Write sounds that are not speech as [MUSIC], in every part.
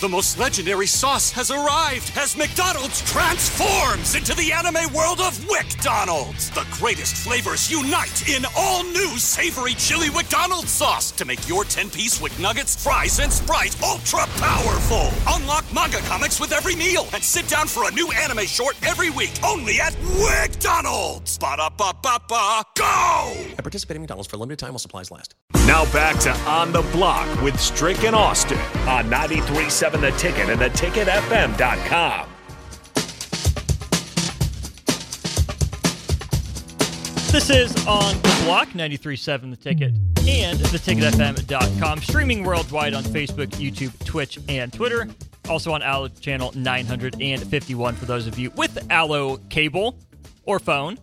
The most legendary sauce has arrived as McDonald's transforms into the anime world of WickDonald's. The greatest flavors unite in all new savory chili McDonald's sauce to make your 10-piece Wick Nuggets, fries, and Sprite ultra powerful. Unlock manga comics with every meal and sit down for a new anime short every week only at WickDonald's. Ba-da-ba-ba-ba, go! At participating McDonald's for a limited time while supplies last. Now back to On the Block with Strick and Austin on 93.7 The Ticket and theticketfm.com. This is on the block, 93.7 The Ticket and theticketfm.com. Streaming worldwide on Facebook, YouTube, Twitch, and Twitter. Also on Allo channel 951 for those of you with Allo cable or phone.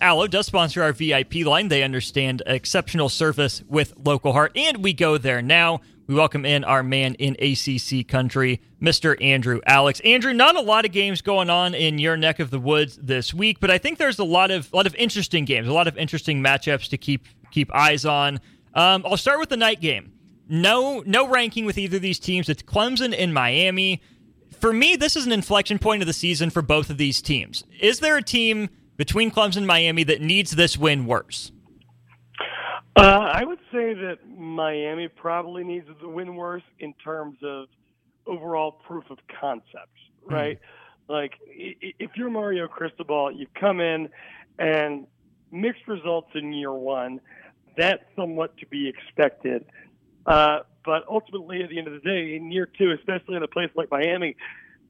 Allo does sponsor our VIP line. They understand exceptional service with local heart, and we go there now. We welcome in our man in ACC country, Mr. Andrew Alix. Andrew, not a lot of games going on in your neck of the woods this week, but I think there's a lot of a lot of interesting games, a lot of interesting matchups to keep keep eyes on. Um, I'll start with the night game. No, no ranking with either of these teams. It's Clemson and Miami. For me, this is an inflection point of the season for both of these teams. Is there a team between Clemson and Miami that needs this win worse? Uh, I would say that Miami probably needs the win worse in terms of overall proof of concept, right? Mm-hmm. Like, if you're Mario Cristobal, you come in and mixed results in year one. That's somewhat to be expected. Uh, but ultimately, at the end of the day, in year two, especially in a place like Miami,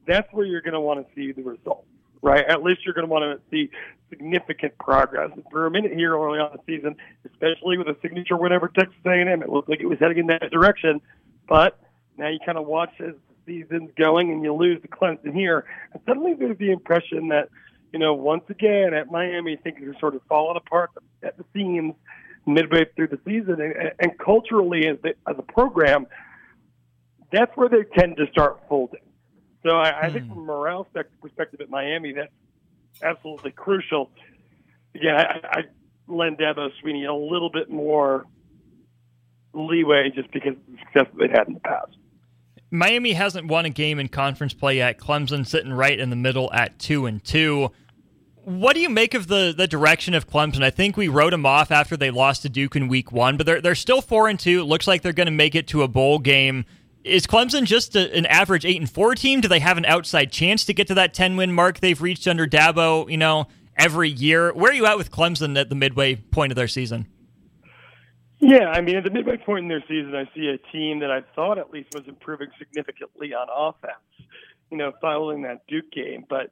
that's where you're going to want to see the results right? At least you're going to want to see significant progress. For a minute here early on the season, especially with a signature win over Texas A&M, it looked like it was heading in that direction. But now you kind of watch as the season's going and you lose the Clemson here, and suddenly there's the impression that you know once again at Miami things are sort of falling apart at the seams midway through the season, and, and culturally as, the, as a program, that's where they tend to start folding. So I, I think hmm. from a morale perspective at Miami, that's absolutely crucial. Again, I, I lend Dabo Swinney a little bit more leeway just because of the success that they've had in the past. Miami hasn't won a game in conference play yet. Clemson sitting right in the middle at two and two. What do you make of the the direction of Clemson? I think we wrote them off after they lost to Duke in week one, but they're they're still four and two. It looks like they're going to make it to a bowl game is Clemson just a, an average eight and four team? Do they have an outside chance to get to that ten win mark they've reached under Dabo? You know, every year. Where are you at with Clemson at the midway point of their season? Yeah, I mean, at the midway point in their season, I see a team that I thought at least was improving significantly on offense. You know, following that Duke game, but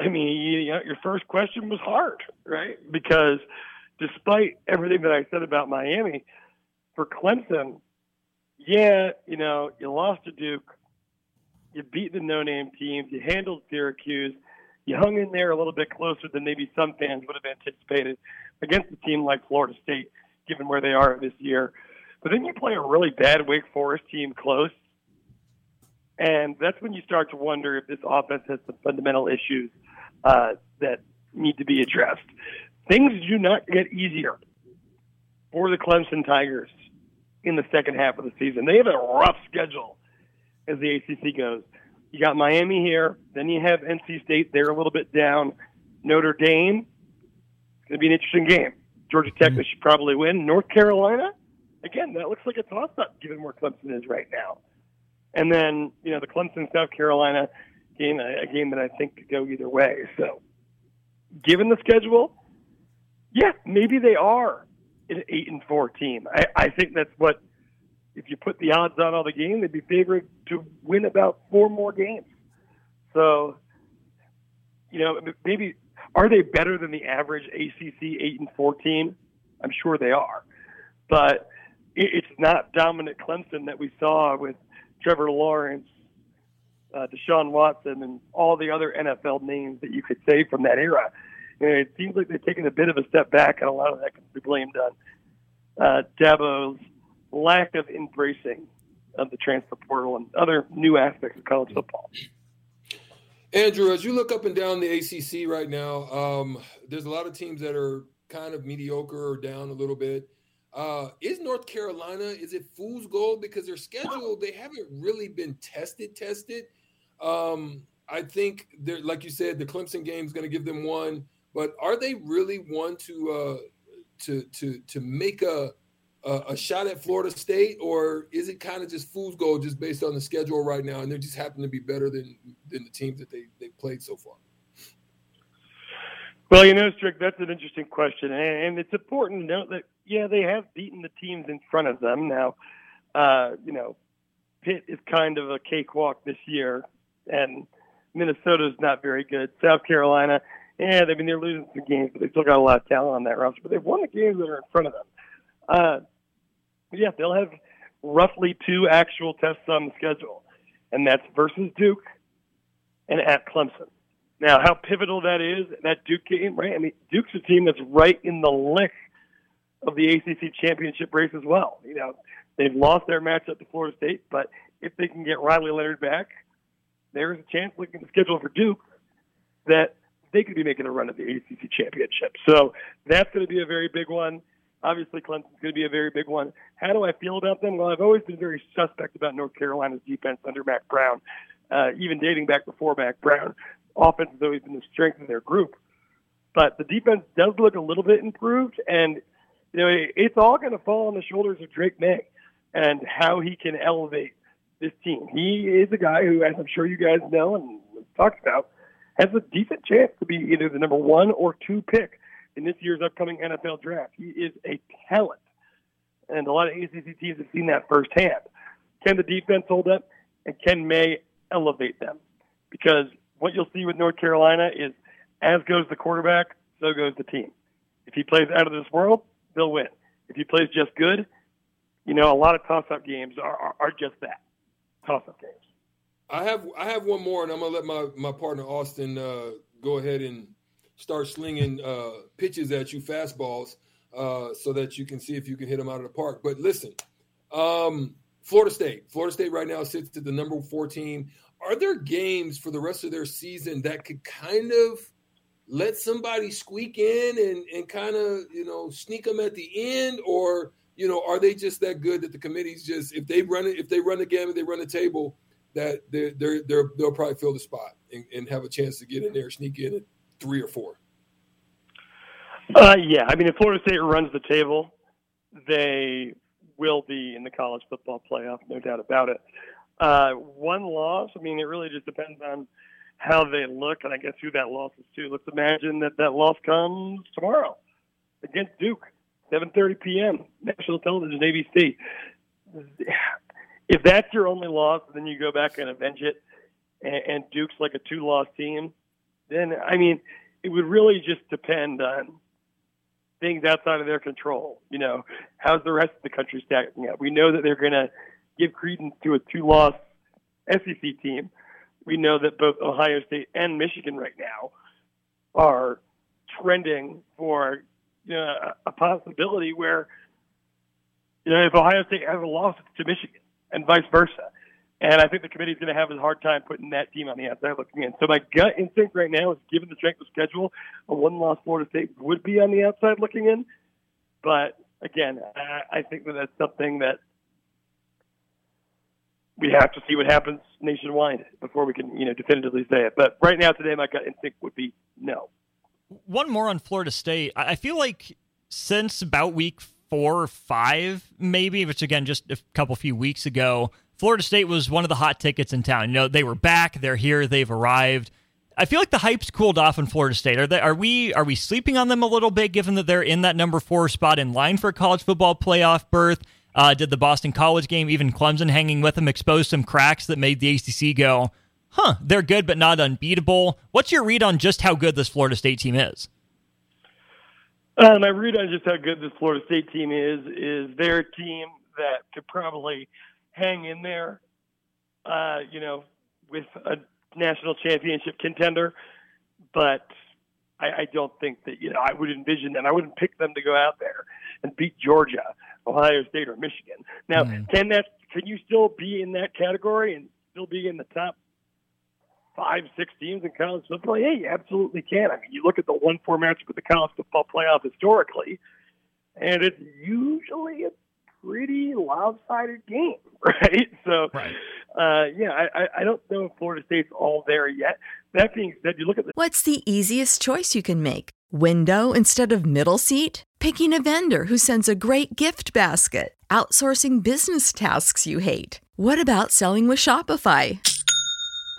I mean, you know, your first question was hard, right? Because despite everything that I said about Miami, for Clemson, yeah, you know, you lost to Duke, you beat the no-name teams, you handled Syracuse, you hung in there a little bit closer than maybe some fans would have anticipated against a team like Florida State, given where they are this year. But then you play a really bad Wake Forest team close, and that's when you start to wonder if this offense has some fundamental issues uh, that need to be addressed. Things do not get easier for the Clemson Tigers in the second half of the season. They have a rough schedule as the ACC goes. You got Miami here, then you have NC State. They're a little bit down. Notre Dame. It's going to be an interesting game. Georgia Tech, mm-hmm. they should probably win. North Carolina, again, that looks like a toss-up given where Clemson is right now. And then you know the Clemson South Carolina game, a game that I think could go either way. So, given the schedule, yeah, maybe they are an eight and four team. I, I think that's what if you put the odds on all the game, they'd be favored to win about four more games. So, you know, maybe are they better than the average ACC eight and four team? I'm sure they are, but it's not dominant Clemson that we saw with Trevor Lawrence, uh, Deshaun Watson, and all the other NFL names that you could say from that era it seems like they've taken a bit of a step back, and a lot of that can be blamed on uh, Dabo's lack of embracing of the transfer portal and other new aspects of college football. Andrew, as you look up and down the ACC right now, um, there's a lot of teams that are kind of mediocre or down a little bit. Uh, is North Carolina is it fool's gold because their schedule they haven't really been tested tested. Um, I think like you said, the Clemson game is going to give them one, but are they really one to uh, to to to make a, a, shot at Florida State, or is it kind of just fool's gold just based on the schedule right now, and they just happen to be better than than the teams that they they played so far? Well, you know, Strick, that's an interesting question, and it's important to note that yeah, they have beaten the teams in front of them. Now, uh, you know, Pitt is kind of a cakewalk this year, and Minnesota's not very good. South Carolina, yeah, I mean they're losing some games, but they still got a lot of talent on that roster. But they've won the games that are in front of them. Uh, yeah, they'll have roughly two actual tests on the schedule, and that's versus Duke and at Clemson. Now, how pivotal that is, that Duke game, right? I mean, Duke's a team that's right in the lick of the ACC championship race as well. You know, they've lost their matchup to Florida State, but if they can get Riley Leonard back, there's a chance looking at the schedule for Duke that they could be making a run at the ACC championship. So that's going to be a very big one. Obviously, Clemson's going to be a very big one. How do I feel about them? Well, I've always been very suspect about North Carolina's defense under Mack Brown, uh, even dating back before Mack Brown offense has always been the strength of their group. But the defense does look a little bit improved, and you know it's all going to fall on the shoulders of Drake Maye and how he can elevate this team. He is a guy who, as I'm sure you guys know and talked about, has a decent chance to be either the number one or two pick in this year's upcoming NFL draft. He is a talent, and a lot of ACC teams have seen that firsthand. Can the defense hold up, and can Maye elevate them? Because what you'll see with North Carolina is as goes the quarterback, so goes the team. If he plays out of this world, they'll win. If he plays just good, you know, a lot of toss-up games are, are, are just that, toss-up games. I have I have one more, and I'm gonna let my my partner Austin uh, go ahead and start slinging uh, pitches at you, fastballs, uh, so that you can see if you can hit them out of the park. But listen, um, Florida State, Florida State right now sits at the number four team are there games for the rest of their season that could kind of let somebody squeak in and, and kind of you know sneak them at the end? Or you know are they just that good that the committee's just if they run it if they run the game and they run the table that they're, they're, they're they'll probably fill the spot and, and, have a chance to get in there sneak in at three or four uh, yeah i mean if florida state runs the table they will be in the college football playoff no doubt about it uh, one loss, I mean, it really just depends on how they look, and I guess who that loss is to. Let's imagine that that loss comes tomorrow against Duke, 7:30 p.m. national television, ABC. If that's your only loss, then you go back and avenge it, and, and Duke's like a two-loss team. Then, I mean, it would really just depend on things outside of their control. You know, how's the rest of the country stacking up? We know that they're going to give credence to a two-loss SEC team. We know that both Ohio State and Michigan right now are trending for you know, a possibility where you know if Ohio State has a loss to Michigan and vice versa. And I think the committee is going to have a hard time putting that team on the outside looking in. So my gut instinct right now is, given the strength of schedule, a one-loss Florida State would be on the outside looking in. But again, I think that that's something that we have to see what happens nationwide before we can, you know, definitively say it. But right now, today, my gut instinct would be no. One more on Florida State. I feel like since about week four or five, maybe, which again, just a couple few weeks ago, Florida State was one of the hot tickets in town. You know, they were back, they're here, they've arrived. I feel like the hype's cooled off in Florida State. Are they? Are we? Are we sleeping on them a little bit, given that they're in that number four spot in line for a college football playoff berth? Uh, did the Boston College game, even Clemson hanging with them, expose some cracks that made the ACC go, huh, they're good but not unbeatable? What's your read on just how good this Florida State team is? Uh, my read on just how good this Florida State team is is they're a team that could probably hang in there, uh, you know, with a national championship contender. But I, I don't think that you know I would envision them. I wouldn't pick them to go out there and beat Georgia Ohio State or Michigan. Now, mm. can that can you still be in that category and still be in the top five, six teams in college football? Yeah, you absolutely can. I mean, you look at the one four matchup with the college football playoff historically. and it's usually a pretty lopsided game, [LAUGHS] right? So, Right. Uh, yeah, I, I- I don't know if Florida State's all there yet. That being said, you look at the What's the easiest choice you can make? Window instead of middle seat? Picking a vendor who sends a great gift basket? Outsourcing business tasks you hate? What about selling with Shopify?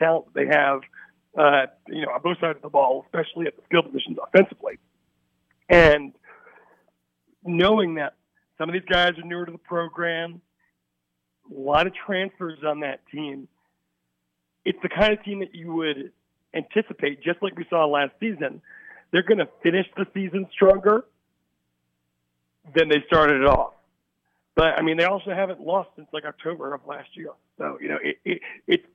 Talent they have, uh, you know, on both sides of the ball, especially at the skill positions offensively. And knowing that some of these guys are newer to the program, a lot of transfers on that team, it's the kind of team that you would anticipate, just like we saw last season. They're going to finish the season stronger than they started it off. But I mean, they also haven't lost since like October of last year. So you know, it, it, it's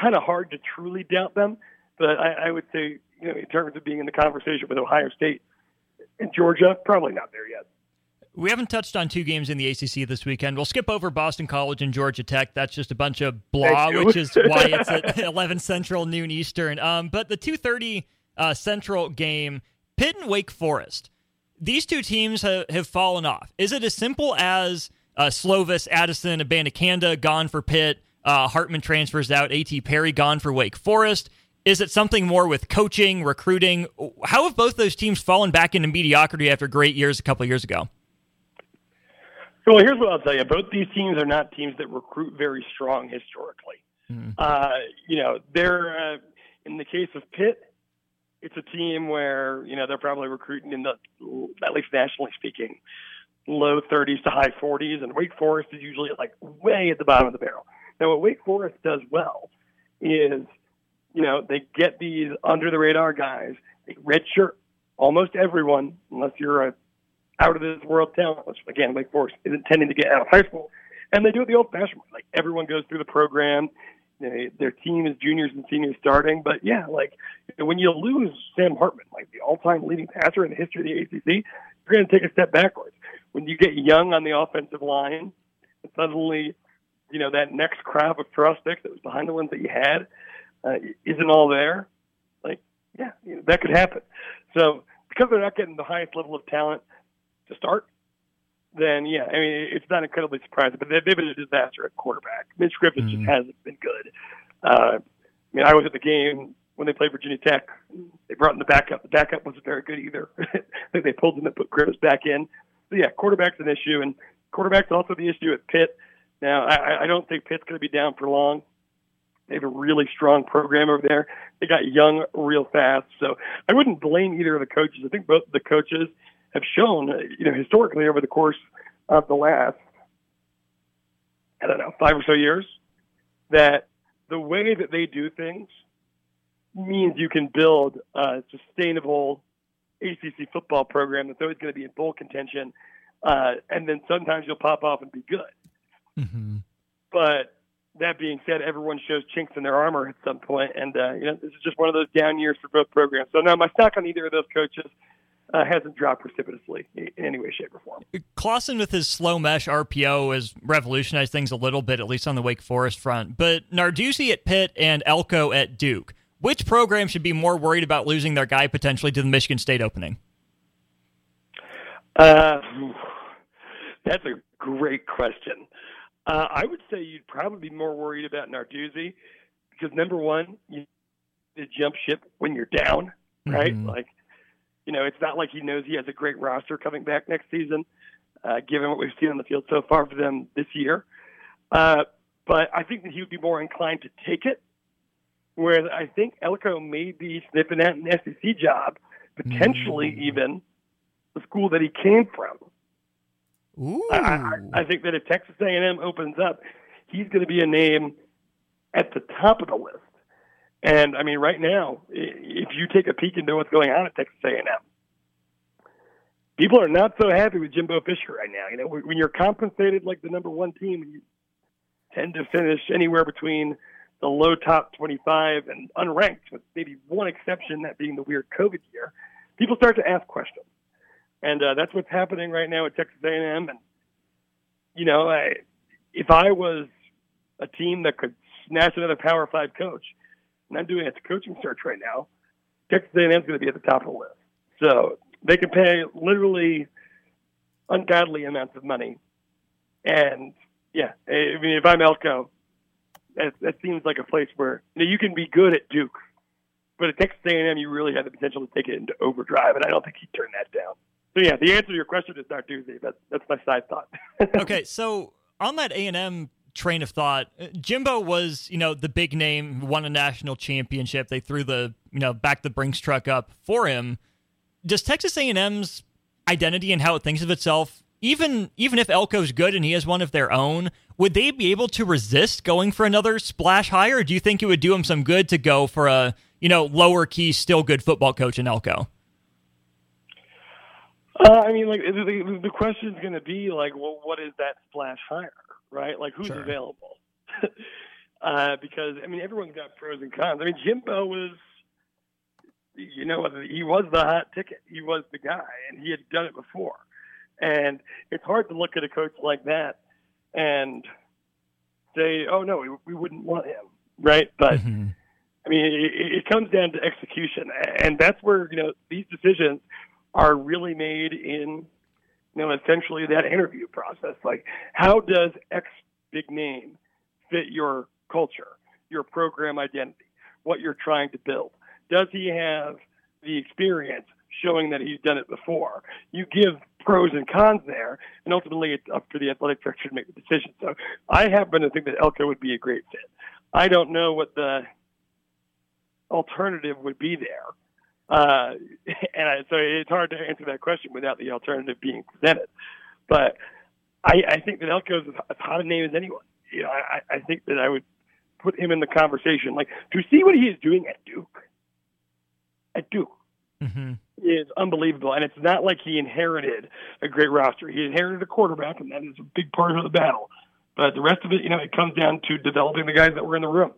kind of hard to truly doubt them. But I, I would say, you know, in terms of being in the conversation with Ohio State and Georgia, probably not there yet. We haven't touched on two games in the ACC this weekend. We'll skip over Boston College and Georgia Tech. That's just a bunch of blah, which is [LAUGHS] why it's at [LAUGHS] 11 Central, noon Eastern. Um, but the 2:30 uh, Central game, Pitt and Wake Forest. These two teams have, have fallen off. Is it as simple as uh, Slovis, Addison, Abanikanda gone for Pitt, uh, Hartman transfers out, A.T. Perry gone for Wake Forest? Is it something more with coaching, recruiting? How have both those teams fallen back into mediocrity after great years a couple of years ago? So here's what I'll tell you: both these teams are not teams that recruit very strong historically. Uh, you know, they're uh, in the case of Pitt, it's a team where you know they're probably recruiting in the at least nationally speaking, low 30s to high 40s, and Wake Forest is usually like way at the bottom of the barrel. Now, what Wake Forest does well is, you know, they get these under the radar guys. They redshirt almost everyone, unless you're a out of this world talent, which again, Wake Forest is intending to get out of high school. And they do it the old fashioned way. Like everyone goes through the program. They, their team is juniors and seniors starting. But yeah, like when you lose Sam Hartman, like the all time leading passer in the history of the ACC, you're going to take a step backwards. When you get young on the offensive line, suddenly, you know, that next crop of prospects that was behind the ones that you had uh, isn't all there. Like, yeah, you know, that could happen. So because they're not getting the highest level of talent to start, then yeah, I mean it's not incredibly surprising. But they've been a disaster at quarterback. Mitch Griffin just hasn't been good. Uh, I mean, I was at the game when they played Virginia Tech. They brought in the backup. The backup wasn't very good either. [LAUGHS] I think they pulled him and put Griffin back in. So yeah, quarterback's an issue, and quarterback's also the issue at Pitt. Now, I, I don't think Pitt's going to be down for long. They have a really strong program over there. They got young real fast. So I wouldn't blame either of the coaches. I think both the coaches have shown, uh, you know, historically over the course of the last, I don't know, five or so years, that the way that they do things means you can build a sustainable ACC football program that's always going to be in bowl contention. Uh, and then sometimes you'll pop off and be good. But that being said, everyone shows chinks in their armor at some point, and uh, you know this is just one of those down years for both programs. So no, my stock on either of those coaches uh, hasn't dropped precipitously in any way, shape, or form. Clawson with his slow mesh RPO has revolutionized things a little bit, at least on the Wake Forest front. But Narduzzi at Pitt and Elko at Duke. Which program should be more worried about losing their guy potentially to the Michigan State opening? Uh, that's a great question. Uh, I would say you'd probably be more worried about Narduzzi because number one, you to jump ship when you're down, right? Mhm. Like, you know, it's not like he knows he has a great roster coming back next season, uh, given what we've seen on the field so far for them this year. Uh, but I think that he would be more inclined to take it, whereas I think Elko may be sniffing at an SEC job, potentially Mm. even the school that he came from. Ooh. I, I, I think that if Texas A&M opens up, he's going to be a name at the top of the list. And I mean, right now, if you take a peek into what's going on at Texas A&M, people are not so happy with Jimbo Fisher right now. You know, when when you're compensated like the number one team, you tend to finish anywhere between the low top 25 and unranked, with maybe one exception, that being the weird COVID year. People start to ask questions and uh, that's what's happening right now at Texas A&M. And you know, I, if I was a team that could snatch another Power Five coach, and I'm doing a coaching search right now, Texas A&M is going to be at the top of the list. So they can pay literally ungodly amounts of money, and yeah, I mean, if I'm Elko, that, that seems like a place where you, know, you can be good at Duke. But at Texas A&M, you really have the potential to take it into overdrive, and I don't think he'd turn that down. So yeah, the answer to your question is Narduzzi. That's that's my side thought. [LAUGHS] okay, so on that A and M train of thought, uh, Jimbo was you know the big name, won a national championship. They threw the you know back the Brinks truck up for him. Does Texas A and M's identity and how it thinks of itself, even even if Elko's good and he has one of their own, would they be able to resist going for another splash higher? Do you think it would do them some good to go for a you know lower key, still good football coach in Elko? Uh, I mean, like the, the, is going to be like, well, what is that splash hire, right? Like, who's Sure. available? [LAUGHS] uh, because I mean, everyone's got pros and cons. I mean, Jimbo was, you know, he was the hot ticket. He was the guy, and he had done it before. And it's hard to look at a coach like that and say, "Oh no, we, we wouldn't want him," right? But Mhm. I mean, it, it comes down to execution, and that's where you know these decisions are really made in, you know, essentially that interview process. Like, how does X big name fit your culture, your program identity, what you're trying to build? Does he have the experience showing that he's done it before? You give pros and cons there, and ultimately it's up to the athletic director to make the decision. So I happen to think that Elko would be a great fit. I don't know what the alternative would be there. Uh, [LAUGHS] and I, so it's hard to answer that question without the alternative being presented. But I, I think that Elko's as hot a name as anyone. You know, I, I think that I would put him in the conversation. Like to see what he is doing at Duke, at Duke Mhm. is unbelievable. And it's not like he inherited a great roster. He inherited a quarterback, and that is a big part of the battle. But the rest of it, you know, it comes down to developing the guys that were in the room.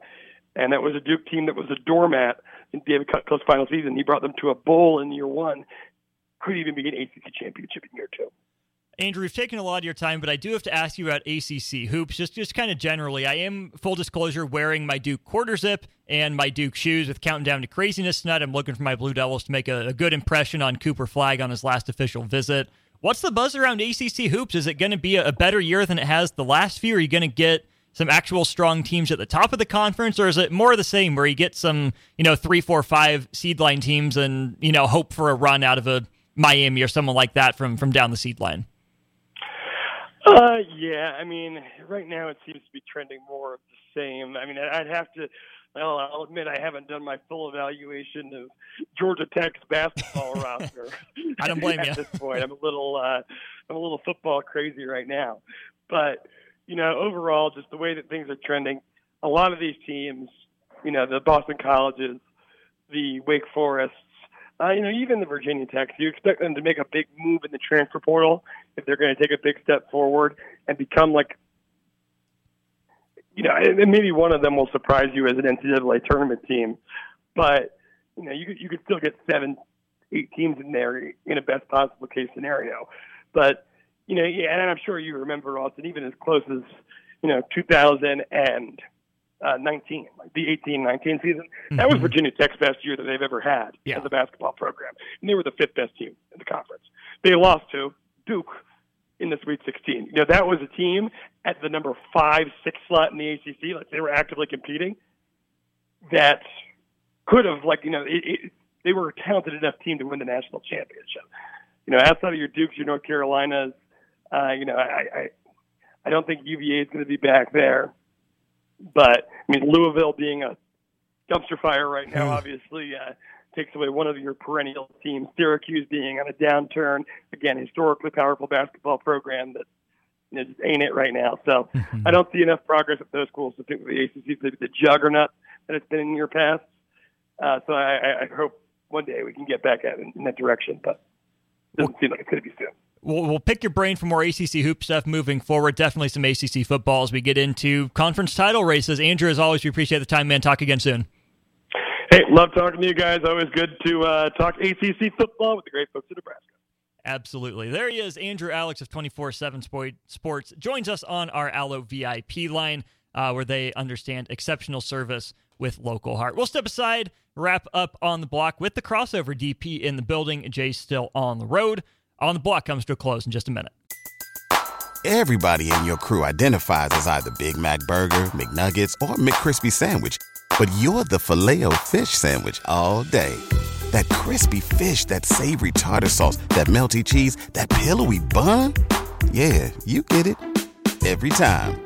And that was a Duke team that was a doormat in the David Cutcliffe's final season. He brought them to a bowl in year one. Could even be an ACC championship in year two. Andrew, we've taken a lot of your time, but I do have to ask you about ACC hoops, just just kind of generally. I am full disclosure wearing my Duke quarter zip and my Duke shoes with counting down to craziness tonight. I'm looking for my Blue Devils to make a, a good impression on Cooper Flagg on his last official visit. What's the buzz around ACC hoops? Is it going to be a, a better year than it has the last few? Are you going to get some actual strong teams at the top of the conference, or is it more of the same, where you get some you know three, four, five seed line teams and you know hope for a run out of a Miami or someone like that from from down the seed line? Uh, yeah. I mean, right now it seems to be trending more of the same. I mean, I'd have to. Well, I'll admit I haven't done my full evaluation of Georgia Tech's basketball [LAUGHS] roster. I don't blame [LAUGHS] at you. this point. I'm a little, uh, I'm a little football crazy right now. But you know, overall, just the way that things are trending, a lot of these teams, you know, the Boston colleges, the Wake Forests, uh, you know, even the Virginia Techs, you expect them to make a big move in the transfer portal if they're going to take a big step forward and become like, you know, and maybe one of them will surprise you as an NCAA tournament team, but you know, you you could still get seven, eight teams in there in a best possible case scenario, but you know, yeah, and I'm sure you remember Austin, even as close as you know, 2019, like the 18-19 season. That was Mhm. Virginia Tech's best year that they've ever had Yeah. as a basketball program, and they were the fifth best team in the conference. They lost to Duke in the Sweet 16. You know, that was a team at the number five, six slot in the ACC. Like they were actively competing. That could have, like, you know, it, it, they were a talented enough team to win the national championship. You know, outside of your Dukes, your North Carolinas, uh, you know, I, I, I don't think UVA is going to be back there. But I mean, Louisville being a dumpster fire right now, obviously. Uh, takes away one of your perennial teams. Syracuse being on a downturn, again, historically powerful basketball program that you know, just ain't it right now. So I don't see enough progress at those schools to think the ACC is the juggernaut that it's been in year past. Uh, so I, I hope one day we can get back at it in that direction, but it doesn't seem like it's going to be soon. We'll, we'll pick your brain for more ACC hoop stuff moving forward. Definitely some ACC football as we get into conference title races. Andrew, as always, we appreciate the time, man. Talk again soon. Hey, love talking to you guys. Always good to uh, talk ACC football with the great folks in Nebraska. Absolutely. There he is, Andrew Alix of 24 7 Sports, joins us on our Allo VIP line uh, where they understand exceptional service with local heart. We'll step aside, wrap up on the block with the crossover DP in the building. Jay's still on the road. On the block comes to a close in just a minute. Everybody in your crew identifies as either Big Mac Burger, McNuggets, or McCrispy Sandwich. But you're the filet fish Sandwich all day. That crispy fish, that savory tartar sauce, that melty cheese, that pillowy bun. Yeah, you get it. Every time.